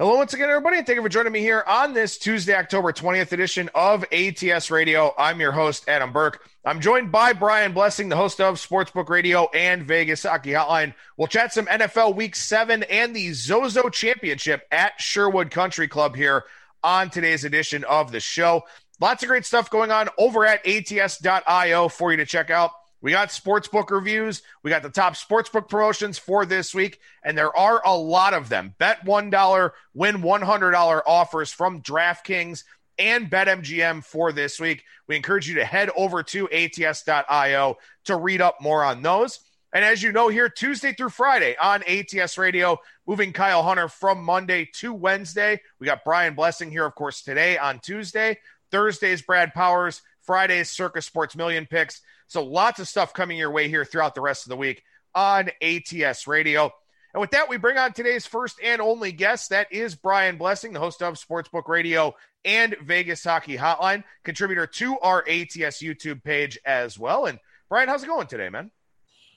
Hello once again, everybody, and thank you for joining me here on this Tuesday, October 20th edition of ATS Radio. I'm your host, Adam Burke. I'm joined by Brian Blessing, the host of Sportsbook Radio and Vegas Hockey Hotline. We'll chat some NFL Week 7 and the Zozo Championship at Sherwood Country Club here on today's edition of the show. Lots of great stuff going on over at ats.io for you to check out. We got sportsbook reviews. We got the top sportsbook promotions for this week, and there are a lot of them. Bet $1, win $100 offers from DraftKings and BetMGM for this week. We encourage you to head over to ats.io to read up more on those. And as you know, here Tuesday through Friday on ATS Radio, moving Kyle Hunter from Monday to Wednesday. We got Brian Blessing here, of course, today on Tuesday. Thursday's Brad Powers. Friday's Circa Sports Million picks. So lots of stuff coming your way here throughout the rest of the week on ATS Radio. And with that, we bring on today's first and only guest. That is Brian Blessing, the host of Sportsbook Radio and Vegas Hockey Hotline, contributor to our ATS YouTube page as well. And Brian, how's it going today, man?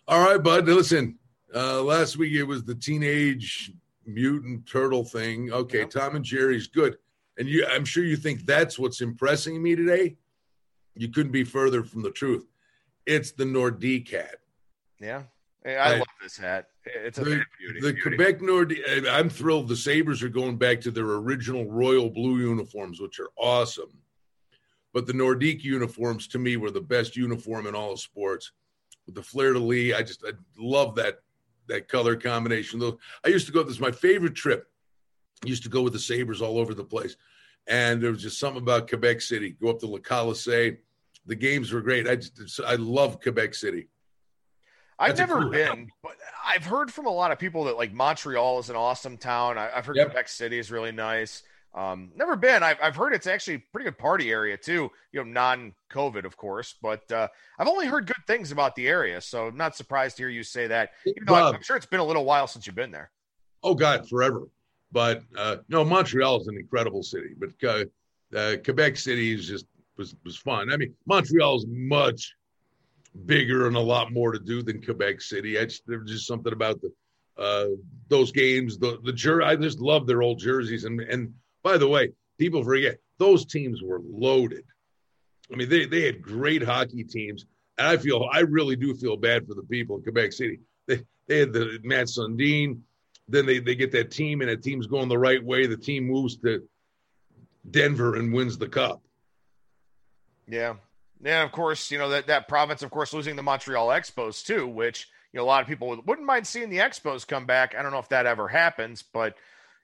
All right, bud. Listen, uh, last week it was the teenage mutant turtle thing. Okay, yep. Tom and Jerry's good, and you. I'm sure you think that's what's impressing me today. You couldn't be further from the truth. It's the Nordique hat. Yeah, I, I love this hat. It's a the, beauty. The beauty. Quebec Nordique. I'm thrilled. The Sabres are going back to their original royal blue uniforms, which are awesome. But the Nordique uniforms, to me, were the best uniform in all of sports. With the fleur de lis, I just I love that that color combination. Though I used to go. This is my favorite trip. I used to go with the Sabres all over the place, and there was just something about Quebec City. Go up to Le Colisée the games were great. I just I love Quebec City. I've That's never cool been, town. but I've heard from a lot of people that like Montreal is an awesome town. I, have heard yep. Quebec City is really nice. Um, never been. I've, I've heard it's actually a pretty good party area too. You know, non-COVID, of course, but uh, I've only heard good things about the area, so I'm not surprised to hear you say that. Even though I'm sure it's been a little while since you've been there. Oh God, forever. But uh, no, Montreal is an incredible city, but uh, uh Quebec City is just was was fun. I mean, Montreal's much bigger and a lot more to do than Quebec City. I just, there's just something about the uh, those games. The the jer- I just love their old jerseys. And and by the way, people forget those teams were loaded. I mean, they they had great hockey teams, and I feel I really do feel bad for the people in Quebec City. They they had the Mats Sundin. Then they, they get that team, and that team's going the right way. The team moves to Denver and wins the cup. Yeah. Yeah, of course, you know, that, that province, of course, losing the Montreal Expos too, which, you know, a lot of people wouldn't mind seeing the Expos come back. I don't know if that ever happens, but,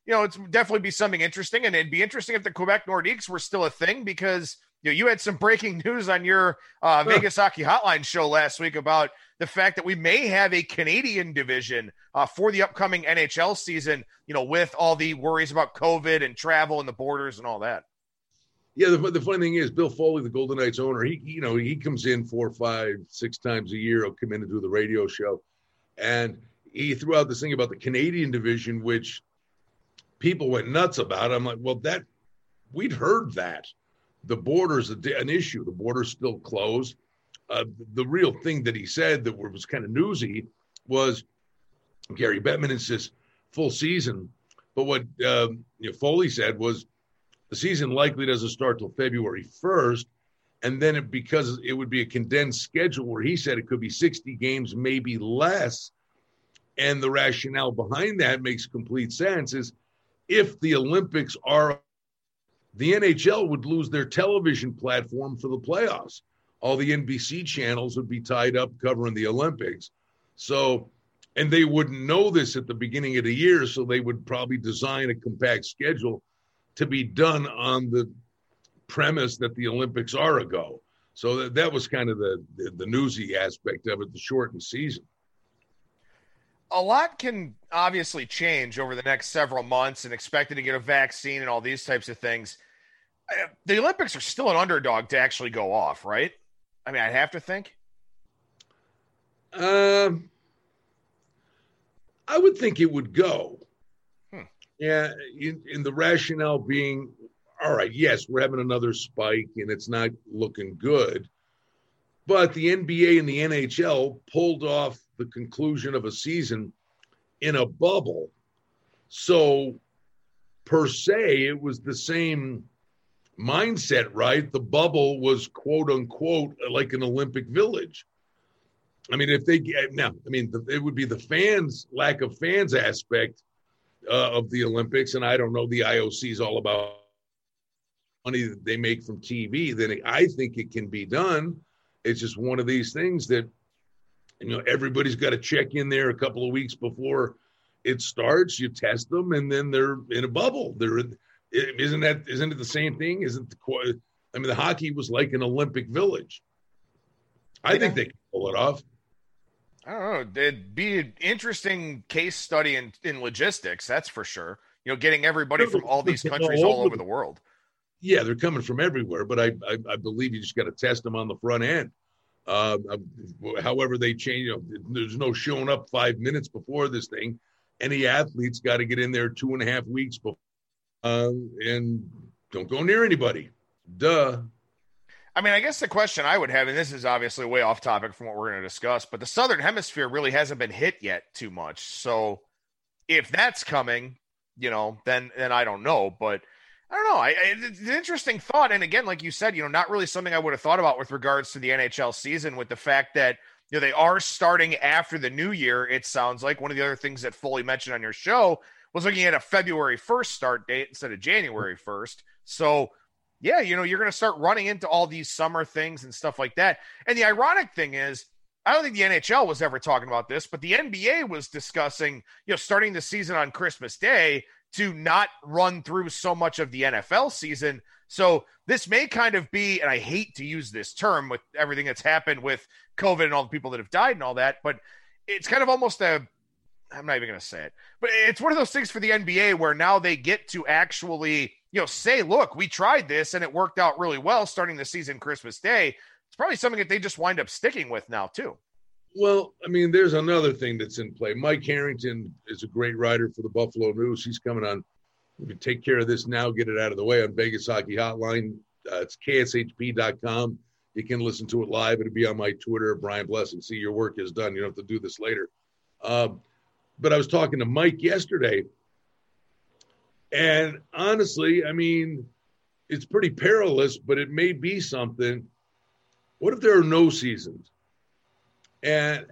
you know, it's definitely be something interesting. And it'd be interesting if the Quebec Nordiques were still a thing because, you know, you had some breaking news on your uh, Vegas Hockey Hotline show last week about the fact that we may have a Canadian division uh, for the upcoming NHL season, you know, with all the worries about COVID and travel and the borders and all that. Yeah, the, the funny thing is, Bill Foley, the Golden Knights owner, he you know he comes in four, five, six times a year. He'll come in and do the radio show, and he threw out this thing about the Canadian division, which people went nuts about. I'm like, well, that we'd heard that the border's an issue. The border's still closed. Uh, the real thing that he said that was kind of newsy was Gary Bettman insists full season, but what uh, you know, Foley said was the season likely doesn't start till February 1st. And then it, because it would be a condensed schedule where he said it could be 60 games, maybe less. And the rationale behind that makes complete sense is if the Olympics are, the NHL would lose their television platform for the playoffs. All the NBC channels would be tied up covering the Olympics. So, and they wouldn't know this at the beginning of the year. So they would probably design a compact schedule to be done on the premise that the Olympics are a go. So that, that was kind of the, the, the newsy aspect of it, the shortened season. a lot can obviously change over the next several months and expected to get a vaccine and all these types of things. Uh, the Olympics are still an underdog to actually go off, right? I mean, I'd have to think. Um, I would think it would go. Yeah, in, in the rationale being, all right, yes, we're having another spike and it's not looking good. But the NBA and the NHL pulled off the conclusion of a season in a bubble. So, per se, it was the same mindset, right? The bubble was quote unquote like an Olympic village. I mean, if they now, I mean, it would be the fans lack of fans aspect uh, of the Olympics, and I don't know the IOC is all about money that they make from TV. Then I think it can be done. It's just one of these things that you know everybody's got to check in there a couple of weeks before it starts. You test them, and then they're in a bubble. They're in, isn't that isn't it the same thing? Isn't the I mean the hockey was like an Olympic village. I yeah. think they can pull it off. I don't know. It'd be an interesting case study in, in logistics, that's for sure. You know, getting everybody from all these countries all over the world. Yeah, they're coming from everywhere, but I I, I believe you just got to test them on the front end. Uh, however, they change. You know, there's no showing up five minutes before this thing. Any athlete's got to get in there two and a half weeks before, uh, and don't go near anybody. Duh. I mean, I guess the question I would have, and this is obviously way off topic from what we're going to discuss, but the Southern Hemisphere really hasn't been hit yet too much. So if that's coming, you know, then then I don't know. But I don't know. I, it's an interesting thought, and again, like you said, you know, not really something I would have thought about with regards to the NHL season, with the fact that you know they are starting after the new year. It sounds like one of the other things that Foley mentioned on your show was looking at a February first start date instead of January first. So yeah, you know, you're going to start running into all these summer things and stuff like that. And the ironic thing is, I don't think the NHL was ever talking about this, but the NBA was discussing, you know, starting the season on Christmas Day to not run through so much of the NFL season. So this may kind of be, and I hate to use this term with everything that's happened with COVID and all the people that have died and all that, but it's kind of almost a I'm not even going to say it, but it's one of those things for the NBA where now they get to actually you know, say, look, we tried this and it worked out really well starting the season Christmas Day. It's probably something that they just wind up sticking with now, too. Well, I mean, there's another thing that's in play. Mike Harrington is a great writer for the Buffalo News. He's coming on. We take care of this now, get it out of the way on Vegas Hockey Hotline. Uh, it's kshp.com. You can listen to it live. It'll be on my Twitter, Brian Blessing. See, your work is done. You don't have to do this later. Uh, but I was talking to Mike yesterday, and honestly, I mean, it's pretty perilous, but it may be something. What if there are no seasons? And,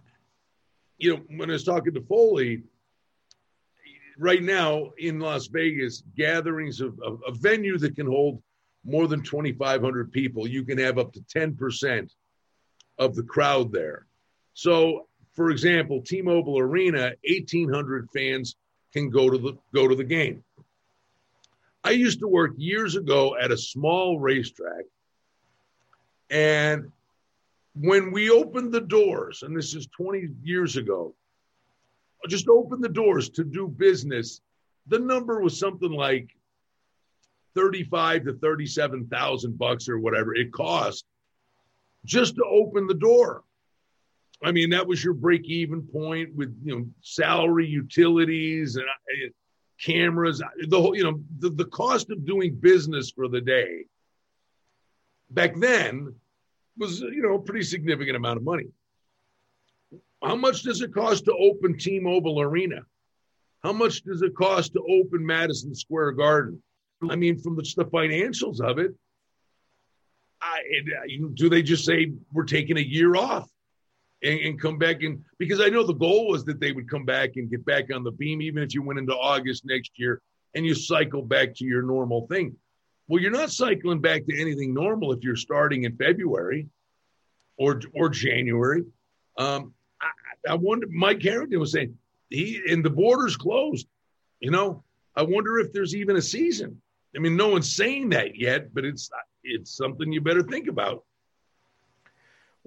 you know, when I was talking to Foley, right now in Las Vegas, gatherings of, of a venue that can hold more than 2,500 people, you can have up to 10% of the crowd there. So, for example, T-Mobile Arena, 1,800 fans can go to the go to the game. I used to work years ago at a small racetrack. And when we opened the doors, and this is 20 years ago, just opened the doors to do business, the number was something like 35 to 37,000 bucks or whatever it cost just to open the door. I mean, that was your break even point with, you know, salary, utilities, and cameras, the whole, you know, the, the cost of doing business for the day back then was, you know, a pretty significant amount of money. How much does it cost to open T Mobile Arena? How much does it cost to open Madison Square Garden? I mean, from the, the financials of it, I, do they just say we're taking a year off? And, and, come back and because I know the goal was that they would come back and get back on the beam, even if you went into August next year and you cycle back to your normal thing. Well, you're not cycling back to anything normal if you're starting in February or or January. Um, I, I wonder. Mike Harrington was saying he and the borders closed. You know, I wonder if there's even a season. I mean, no one's saying that yet, but it's it's something you better think about.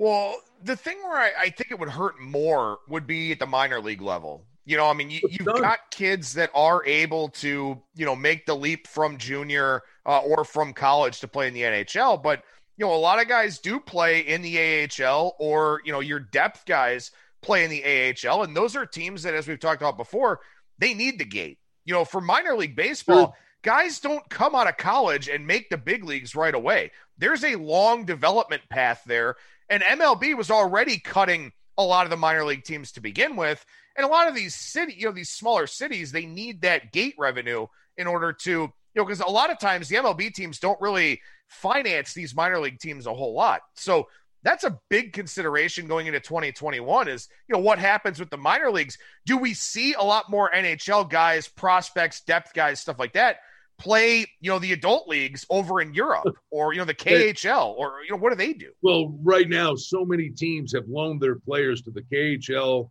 Well, the thing where I, I, think it would hurt more would be at the minor league level. You know, I mean, you, have got kids that are able to, you know, make the leap from junior uh, or from college to play in the NHL. But, you know, a lot of guys do play in the AHL or, you know, your depth guys play in the AHL. And those are teams that, as we've talked about before, they need the gate. You know, for minor league baseball, guys don't come out of college and make the big leagues right away. There's a long development path there. And MLB was already cutting a lot of the minor league teams to begin with. And a lot of these city, you know, these smaller cities, they need that gate revenue in order to, you know, because a lot of times the MLB teams don't really finance these minor league teams a whole lot. So that's a big consideration going into 2021 is, you know, what happens with the minor leagues? Do we see a lot more NHL guys, prospects, depth guys, stuff like that play, you know, the adult leagues over in Europe or, you know, the KHL or, you know, what do they do? Well, right now, so many teams have loaned their players to the KHL,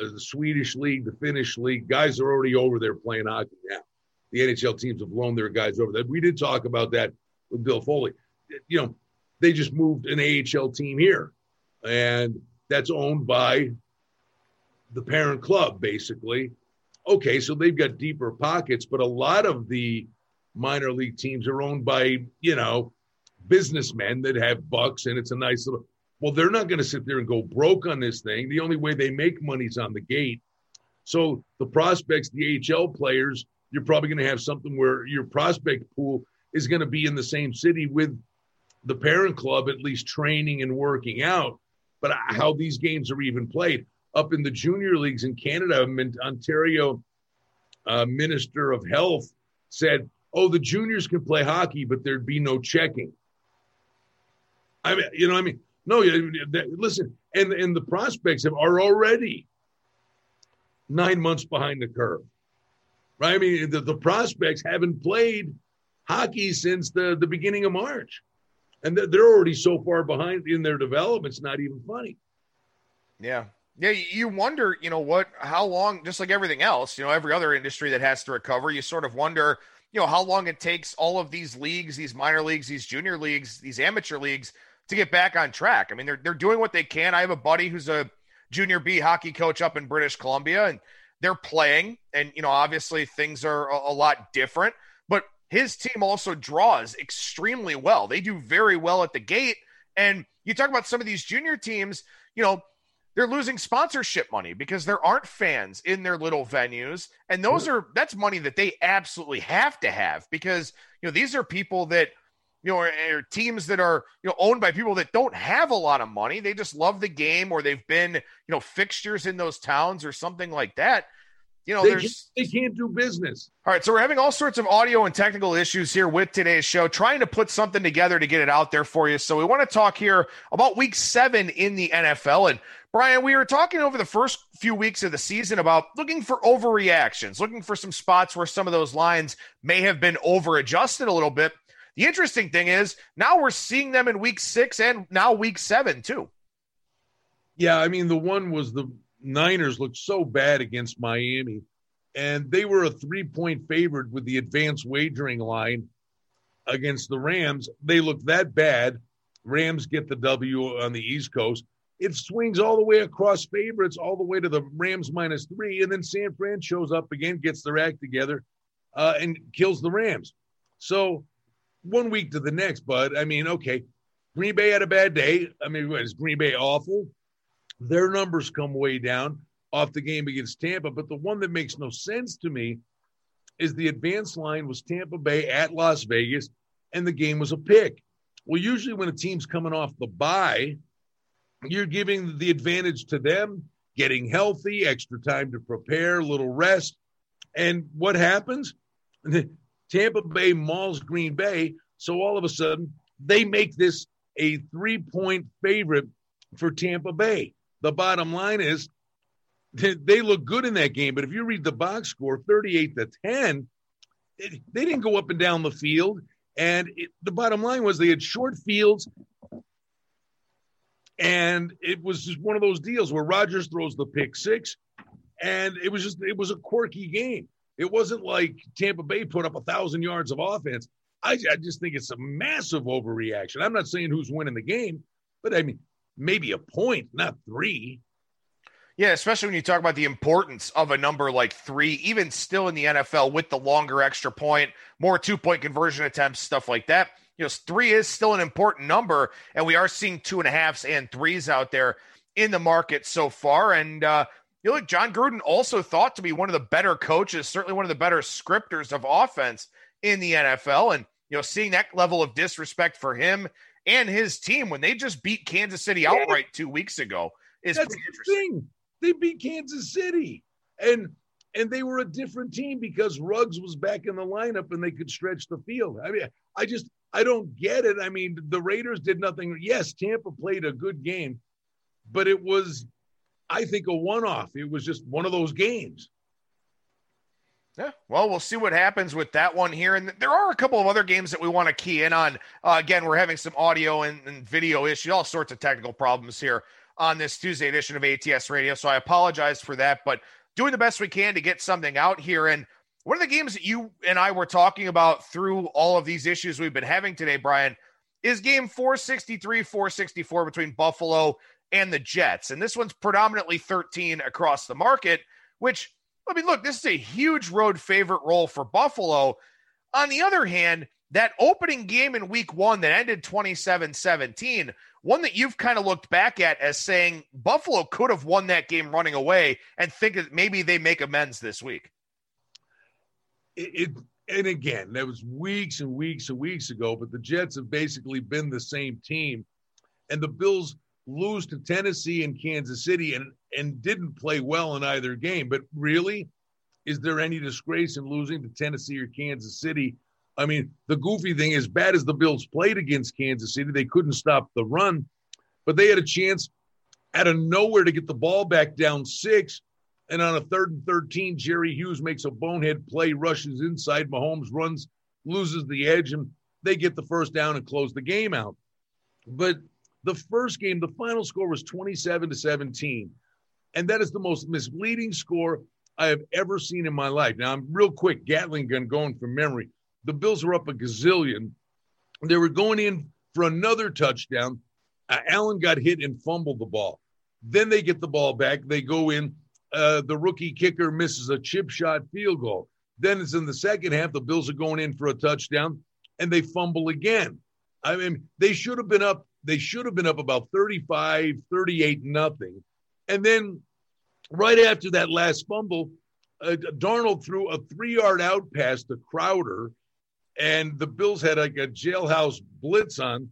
uh, the Swedish league, the Finnish league. Guys are already over there playing hockey now. The NHL teams have loaned their guys over there. We did talk about that with Bill Foley. You know, they just moved an AHL team here, and that's owned by the parent club, basically. Okay, so they've got deeper pockets, but a lot of the minor league teams are owned by, you know, businessmen that have bucks, and it's a nice little well, they're not going to sit there and go broke on this thing. The only way they make money is on the gate. So the prospects, the AHL players, you're probably going to have something where your prospect pool is going to be in the same city with the parent club, at least training and working out. But how these games are even played up in the junior leagues in Canada, Ontario uh, Minister of Health said, "Oh, the juniors can play hockey, but there'd be no checking." I mean, you know, I mean, no, listen, and and the prospects have, are already nine months behind the curve, right? I mean, the, the prospects haven't played hockey since the the beginning of March, and they're already so far behind in their development. It's not even funny. Yeah, yeah, you wonder, you know, what, how long, just like everything else, you know, every other industry that has to recover, you sort of wonder, you know, how long it takes all of these leagues, these minor leagues, these junior leagues, these amateur leagues to get back on track. I mean, they're they're doing what they can. I have a buddy who's a junior B hockey coach up in British Columbia, and they're playing. And you know, obviously things are a, a lot different. But his team also draws extremely well. They do very well at the gate. And you talk about some of these junior teams, you know, they're losing sponsorship money because there aren't fans in their little venues and those are that's money that they absolutely have to have because you know these are people that you know, or, or, teams that are, you know, owned by people that don't have a lot of money. They just love the game or they've been, you know, fixtures in those towns or something like that. You know, they there's can't, they can't do business. All right, so we're having all sorts of audio and technical issues here with today's show, trying to put something together to get it out there for you. So we want to talk here about week 7 in the NFL and Brian, we were talking over the first few weeks of the season about looking for overreactions, looking for some spots where some of those lines may have been over adjusted a little bit. The interesting thing is now we're seeing them in week six and now week seven, too. Yeah, I mean, the one was the Niners looked so bad against Miami, and they were a three point favorite with the advanced wagering line against the Rams. They looked that bad. Rams get the W on the East Coast. It swings all the way across favorites, all the way to the Rams minus three. And then San Fran shows up again, gets their act together, uh, and kills the Rams. So one week to the next, bud. I mean, okay, Green Bay had a bad day. I mean, what, is Green Bay awful? Their numbers come way down off the game against Tampa. But the one that makes no sense to me is the advance line was Tampa Bay at Las Vegas, and the game was a pick. Well, usually when a team's coming off the bye, you're giving the advantage to them, getting healthy, extra time to prepare, little rest. And what happens? Tampa Bay mauls Green Bay. So all of a sudden, they make this a three point favorite for Tampa Bay. The bottom line is they look good in that game. But if you read the box score, 38 to 10, they didn't go up and down the field. And it, the bottom line was they had short fields. And it was just one of those deals where Rodgers throws the pick six. And it was just, it was a quirky game. It wasn't like Tampa Bay put up a thousand yards of offense. I, I just think it's a massive overreaction. I'm not saying who's winning the game, but I mean, maybe a point, not three. Yeah, especially when you talk about the importance of a number like three, even still in the NFL with the longer extra point, more two point conversion attempts, stuff like that. You know, three is still an important number, and we are seeing two and a halves and threes out there in the market so far. And uh, you know, look, Jon Gruden also thought to be one of the better coaches, certainly one of the better scripters of offense in the NFL. And you know, seeing that level of disrespect for him and his team when they just beat Kansas City outright two weeks ago is That's pretty the interesting. thing. They beat Kansas City, and and they were a different team because Ruggs was back in the lineup and they could stretch the field. I mean, I just I don't get it. I mean, the Raiders did nothing. Yes, Tampa played a good game, but it was, I think, a one-off. It was just one of those games. Yeah, well, we'll see what happens with that one here. And there are a couple of other games that we want to key in on. Uh, again, we're having some audio and, and video issues, all sorts of technical problems here on this Tuesday edition of ATS Radio. So I apologize for that, but doing the best we can to get something out here. And one of the games that you and I were talking about through all of these issues we've been having today, Brian, is game 463, 464 between Buffalo and the Jets. And this one's predominantly 13 across the market, which, I mean, look, this is a huge road favorite role for Buffalo. On the other hand, that opening game in week one that ended 27 17, one that you've kind of looked back at as saying Buffalo could have won that game running away and think that maybe they make amends this week. It, it and again, that was weeks and weeks and weeks ago, but the Jets have basically been the same team. And the Bills lose to Tennessee and Kansas City and and didn't play well in either game. But really, is there any disgrace in losing to Tennessee or Kansas City? I mean, the goofy thing, as bad as the Bills played against Kansas City, they couldn't stop the run, but they had a chance out of nowhere to get the ball back down six. And on a third and 13, Jerry Hughes makes a bonehead play, rushes inside. Mahomes runs, loses the edge, and they get the first down and close the game out. But the first game, the final score was 27 to 17. And that is the most misleading score I have ever seen in my life. Now, I'm real quick, Gatling gun going from memory. The Bills were up a gazillion. They were going in for another touchdown. Uh, Allen got hit and fumbled the ball. Then they get the ball back. They go in. Uh, the rookie kicker misses a chip shot field goal. Then it's in the second half. The Bills are going in for a touchdown and they fumble again. I mean, they should have been up. They should have been up about 35, 38, nothing. And then right after that last fumble, uh, Darnold threw a three yard out pass to Crowder and the Bills had like a jailhouse blitz on,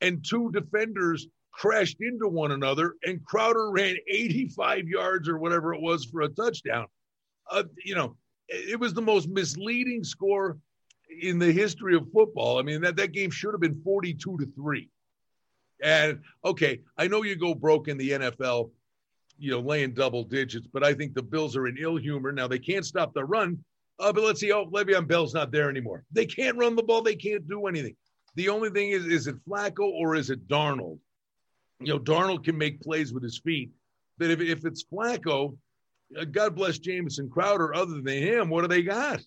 and two defenders crashed into one another, and Crowder ran 85 yards or whatever it was for a touchdown. Uh, you know, it was the most misleading score in the history of football. I mean, that, that game should have been 42 to 3. And okay, I know you go broke in the NFL, you know, laying double digits, but I think the Bills are in ill humor. Now, they can't stop the run, uh, but let's see. Oh, Le'Veon Bell's not there anymore. They can't run the ball. They can't do anything. The only thing is, is it Flacco or is it Darnold? You know, Darnold can make plays with his feet, but if, if it's Flacco, uh, God bless Jamison Crowder. Other than him, what do they got?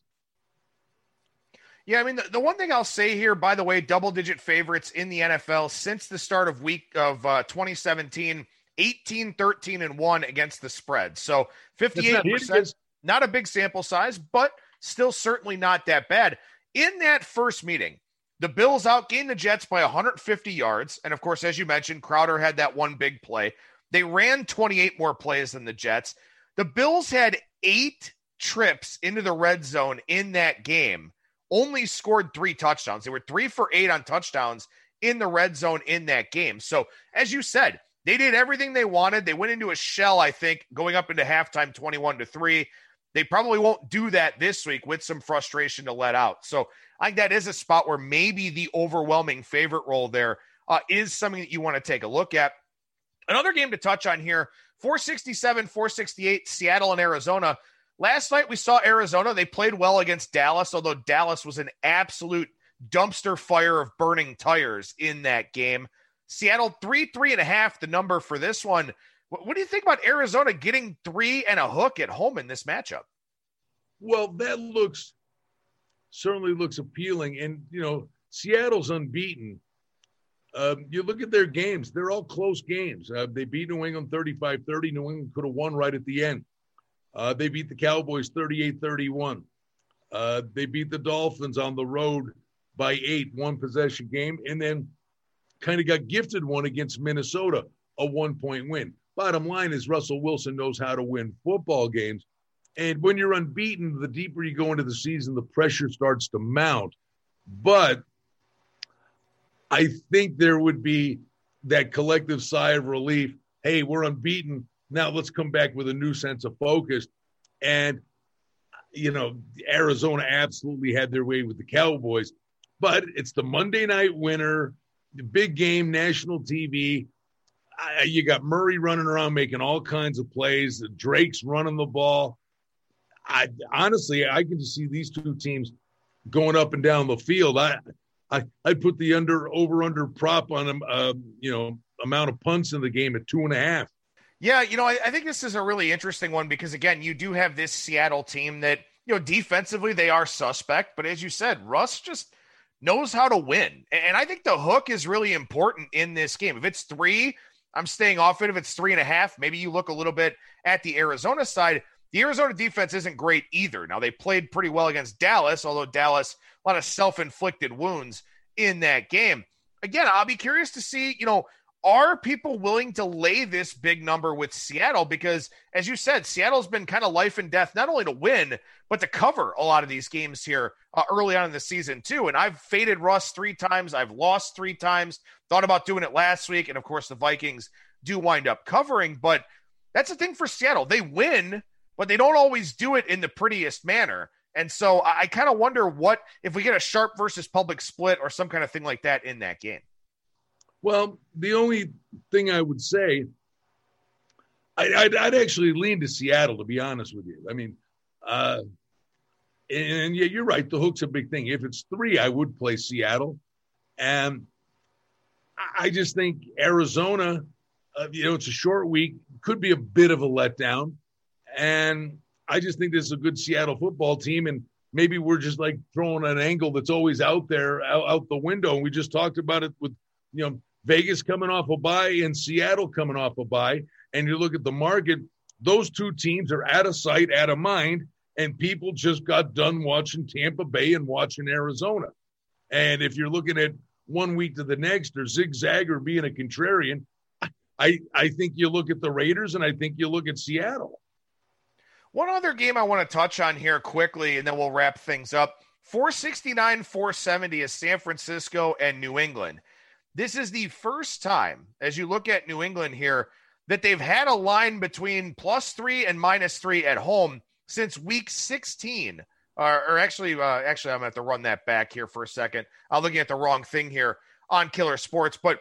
Yeah, I mean, the, the one thing I'll say here, by the way, double digit favorites in the NFL since the start of week of uh, 2017, 18, 13, and 1 against the spread. So 58%, not a big sample size, but still certainly not that bad. In that first meeting, the Bills outgained the Jets by 150 yards. And of course, as you mentioned, Crowder had that one big play. They ran 28 more plays than the Jets. The Bills had eight trips into the red zone in that game, only scored three touchdowns. They were three for eight on touchdowns in the red zone in that game. So, as you said, they did everything they wanted. They went into a shell, I think, going up into halftime 21 to 3. They probably won't do that this week with some frustration to let out. So I think that is a spot where maybe the overwhelming favorite role there uh, is something that you want to take a look at. Another game to touch on here 467, 468, Seattle and Arizona. Last night we saw Arizona. They played well against Dallas, although Dallas was an absolute dumpster fire of burning tires in that game. Seattle, three, three and a half, the number for this one. What, what do you think about Arizona getting three and a hook at home in this matchup? Well, that looks certainly looks appealing. And, you know, Seattle's unbeaten. Um, you look at their games, they're all close games. Uh, they beat New England 35 30. New England could have won right at the end. Uh, they beat the Cowboys 38 31. Uh, they beat the Dolphins on the road by eight, one possession game, and then kind of got gifted one against Minnesota, a one point win. Bottom line is Russell Wilson knows how to win football games. And when you're unbeaten, the deeper you go into the season, the pressure starts to mount. But I think there would be that collective sigh of relief. Hey, we're unbeaten. Now let's come back with a new sense of focus. And, you know, Arizona absolutely had their way with the Cowboys, but it's the Monday night winner, the big game, national TV. I, you got Murray running around making all kinds of plays. Drake's running the ball. I honestly, I can just see these two teams going up and down the field. I, I, I put the under over under prop on them. Uh, you know, amount of punts in the game at two and a half. Yeah, you know, I, I think this is a really interesting one because again, you do have this Seattle team that you know defensively they are suspect, but as you said, Russ just knows how to win, and I think the hook is really important in this game. If it's three, I'm staying off it. If it's three and a half, maybe you look a little bit at the Arizona side. The Arizona defense isn't great either. Now they played pretty well against Dallas, although Dallas a lot of self-inflicted wounds in that game. Again, I'll be curious to see, you know, are people willing to lay this big number with Seattle? Because, as you said, Seattle's been kind of life and death, not only to win, but to cover a lot of these games here uh, early on in the season, too. And I've faded Russ three times, I've lost three times, thought about doing it last week. And of course, the Vikings do wind up covering. But that's the thing for Seattle. They win, but they don't always do it in the prettiest manner. And so I, I kind of wonder what if we get a sharp versus public split or some kind of thing like that in that game. Well, the only thing I would say, I, would I'd actually lean to Seattle, to be honest with you. I mean, uh, and, and, yeah, you're right. The hook's a big thing. If it's three, I would play Seattle. And I just think Arizona, uh, you know, it's a short week, could be a bit of a letdown. And I just think this is a good Seattle football team. And maybe we're just like throwing an angle that's always out there, out, out the window. And we just talked about it with, you know, Vegas coming off a bye and Seattle coming off a bye, and you look at the market, those two teams are out of sight, out of mind, and people just got done watching Tampa Bay and watching Arizona. And if you're looking at one week to the next or zigzag or being a contrarian, I I think you look at the Raiders and I think you look at Seattle. One other game I want to touch on here quickly, and then we'll wrap things up. 469 470 is San Francisco and New England. This is the first time, as you look at New England here, that they've had a line between plus three and minus three at home since week 16. Or, or actually, uh, actually, I'm going to have to run that back here for a second. I'm looking at the wrong thing here on Killer Sports. But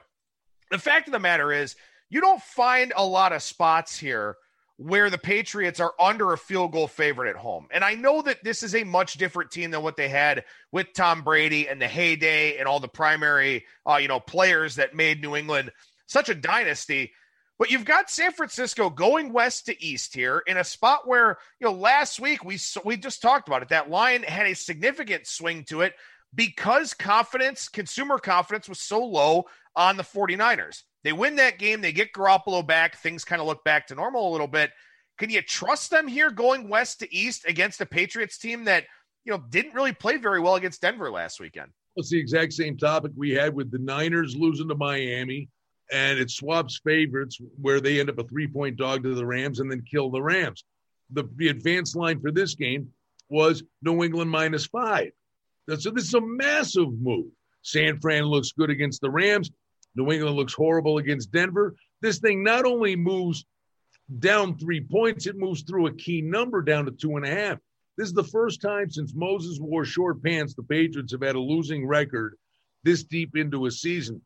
the fact of the matter is, you don't find a lot of spots here where the Patriots are under a field goal favorite at home. And I know that this is a much different team than what they had with Tom Brady and the heyday and all the primary, uh, you know, players that made New England such a dynasty. But you've got San Francisco going west to east here in a spot where, you know, last week we we just talked about it. That line had a significant swing to it because confidence, consumer confidence was so low on the 49ers. They win that game. They get Garoppolo back. Things kind of look back to normal a little bit. Can you trust them here going west to east against a Patriots team that, you know, didn't really play very well against Denver last weekend? It's the exact same topic we had with the Niners losing to Miami, and it swaps favorites where they end up a three point dog to the Rams and then kill the Rams. The, the advanced line for this game was New England minus five. So this is a massive move. San Fran looks good against the Rams. New England looks horrible against Denver. This thing not only moves down three points, it moves through a key number down to two and a half. This is the first time since Moses wore short pants the Patriots have had a losing record this deep into a season.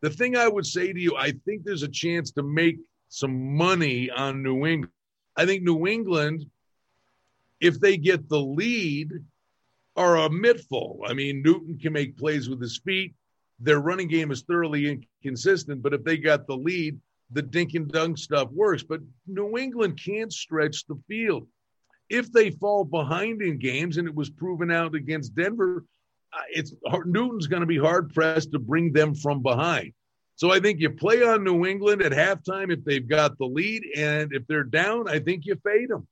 The thing I would say to you, I think there's a chance to make some money on New England. I think New England, if they get the lead, are a mittful. I mean, Newton can make plays with his feet their running game is thoroughly inconsistent. But if they got the lead, the dink and dunk stuff works. But New England can't stretch the field. If they fall behind in games, and it was proven out against Denver, uh, it's Newton's going to be hard pressed to bring them from behind. So I think you play on New England at halftime if they've got the lead, and if they're down, I think you fade them.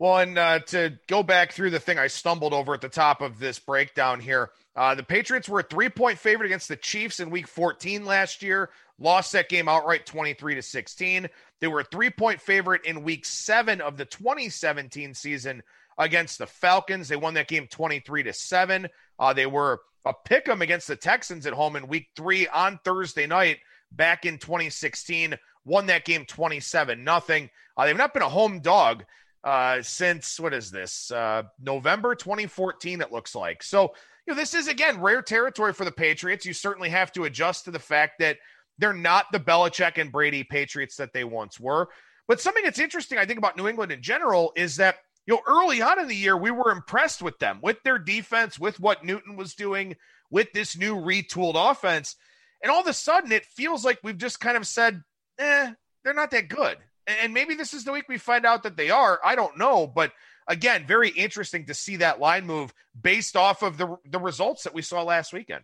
Well, and uh, to go back through the thing I stumbled over at the top of this breakdown here, uh, the Patriots were a three point favorite against the Chiefs in week 14 last year, lost that game outright 23 to 16. They were a three point favorite in week seven of the 2017 season against the Falcons. They won that game 23 to 7. Uh, they were a pick 'em against the Texans at home in week three on Thursday night back in 2016. Won that game 27 nothing. Uh, they've not been a home dog uh, since what is this? Uh, November 2014, it looks like. So, you know, this is again rare territory for the Patriots. You certainly have to adjust to the fact that they're not the Belichick and Brady Patriots that they once were. But something that's interesting, I think, about New England in general is that you know, early on in the year, we were impressed with them, with their defense, with what Newton was doing, with this new retooled offense. And all of a sudden, it feels like we've just kind of said, eh, they're not that good. And maybe this is the week we find out that they are. I don't know. But again, very interesting to see that line move based off of the, the results that we saw last weekend.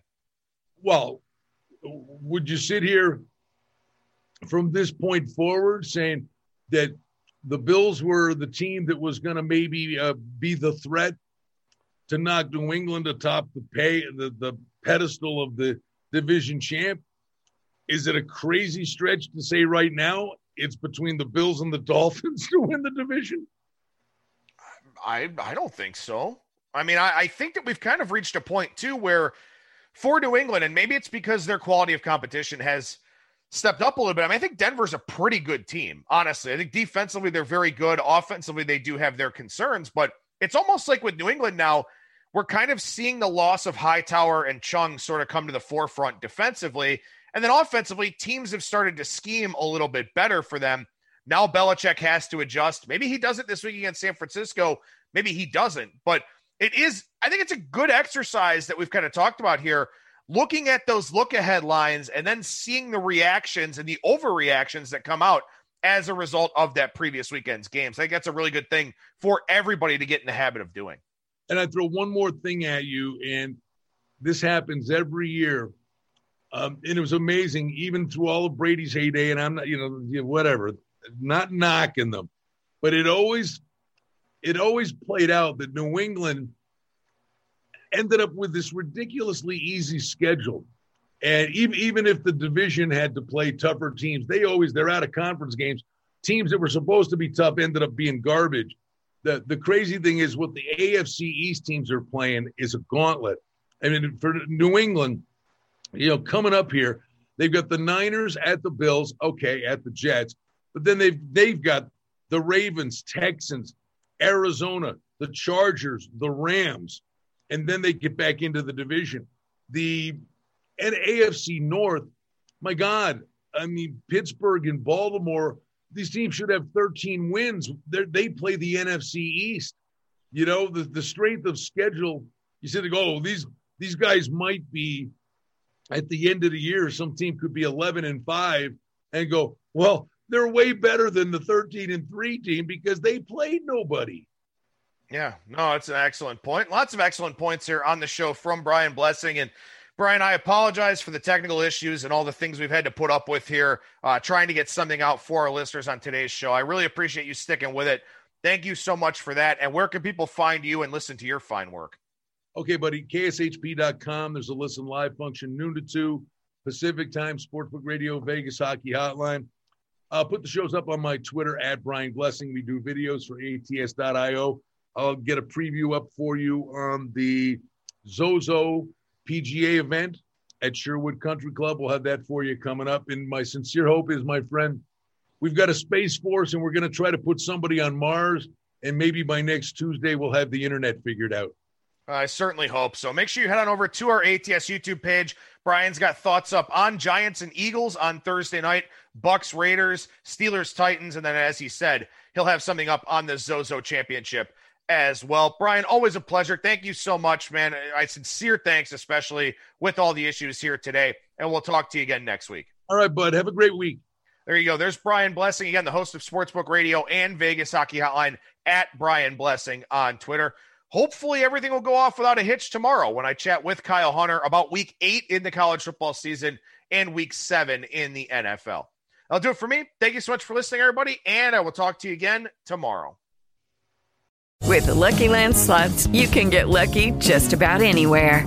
Well, would you sit here from this point forward saying that the Bills were the team that was going to maybe uh, be the threat to knock New England atop the pay the, the pedestal of the division champ. Is it a crazy stretch to say right now it's between the Bills and the Dolphins to win the division? I I don't think so. I mean, I, I think that we've kind of reached a point too where for New England, and maybe it's because their quality of competition has stepped up a little bit. I mean, I think Denver's a pretty good team, honestly. I think defensively they're very good. Offensively, they do have their concerns, but it's almost like with New England now, we're kind of seeing the loss of Hightower and Chung sort of come to the forefront defensively. And then offensively, teams have started to scheme a little bit better for them. Now Belichick has to adjust. Maybe he does it this week against San Francisco. Maybe he doesn't. But it is, I think it's a good exercise that we've kind of talked about here looking at those look ahead lines and then seeing the reactions and the overreactions that come out as a result of that previous weekend's games. I think that's a really good thing for everybody to get in the habit of doing. And I throw one more thing at you, and this happens every year. Um, and it was amazing, even through all of Brady's heyday. And I'm not, you know, whatever, not knocking them, but it always, it always played out that New England ended up with this ridiculously easy schedule. And even, even if the division had to play tougher teams, they always, they're out of conference games. Teams that were supposed to be tough ended up being garbage. The, the crazy thing is what the AFC East teams are playing is a gauntlet. I mean, for New England, you know, coming up here, they've got the Niners at the Bills, okay, at the Jets, but then they've they've got the Ravens, Texans, Arizona, the Chargers, the Rams and then they get back into the division. The and AFC North, my God, I mean Pittsburgh and Baltimore, these teams should have 13 wins. They're, they play the NFC East. You know the the strength of schedule. You said, "Oh, these these guys might be at the end of the year. Some team could be 11 and five and go, well, they're way better than the 13 and three team because they played nobody." Yeah, no, it's an excellent point. Lots of excellent points here on the show from Brian Blessing. And Brian, I apologize for the technical issues and all the things we've had to put up with here, uh, trying to get something out for our listeners on today's show. I really appreciate you sticking with it. Thank you so much for that. And where can people find you and listen to your fine work? Okay, buddy. KSHP.com. There's a listen live function, noon to 2 Pacific time, Sportsbook Radio, Vegas Hockey Hotline. I'll put the shows up on my Twitter at Brian Blessing. We do videos for ATS.io. I'll get a preview up for you on the Zozo PGA event at Sherwood Country Club. We'll have that for you coming up. And my sincere hope is, my friend, we've got a space force and we're going to try to put somebody on Mars. And maybe by next Tuesday, we'll have the internet figured out. I certainly hope so. Make sure you head on over to our ATS YouTube page. Brian's got thoughts up on Giants and Eagles on Thursday night, Bucks, Raiders, Steelers, Titans, and then as he said, he'll have something up on the Zozo Championship as well. Brian, always a pleasure. Thank you so much, man. I sincere thanks, especially with all the issues here today. And we'll talk to you again next week. All right, bud. Have a great week. There you go. There's Brian Blessing again, the host of Sportsbook Radio and Vegas Hockey Hotline at Brian Blessing on Twitter. Hopefully, everything will go off without a hitch tomorrow when I chat with Kyle Hunter about week eight in the college football season and week seven in the NFL. I'll do it for me. Thank you so much for listening, everybody, and I will talk to you again tomorrow. With the Lucky Land slots, you can get lucky just about anywhere.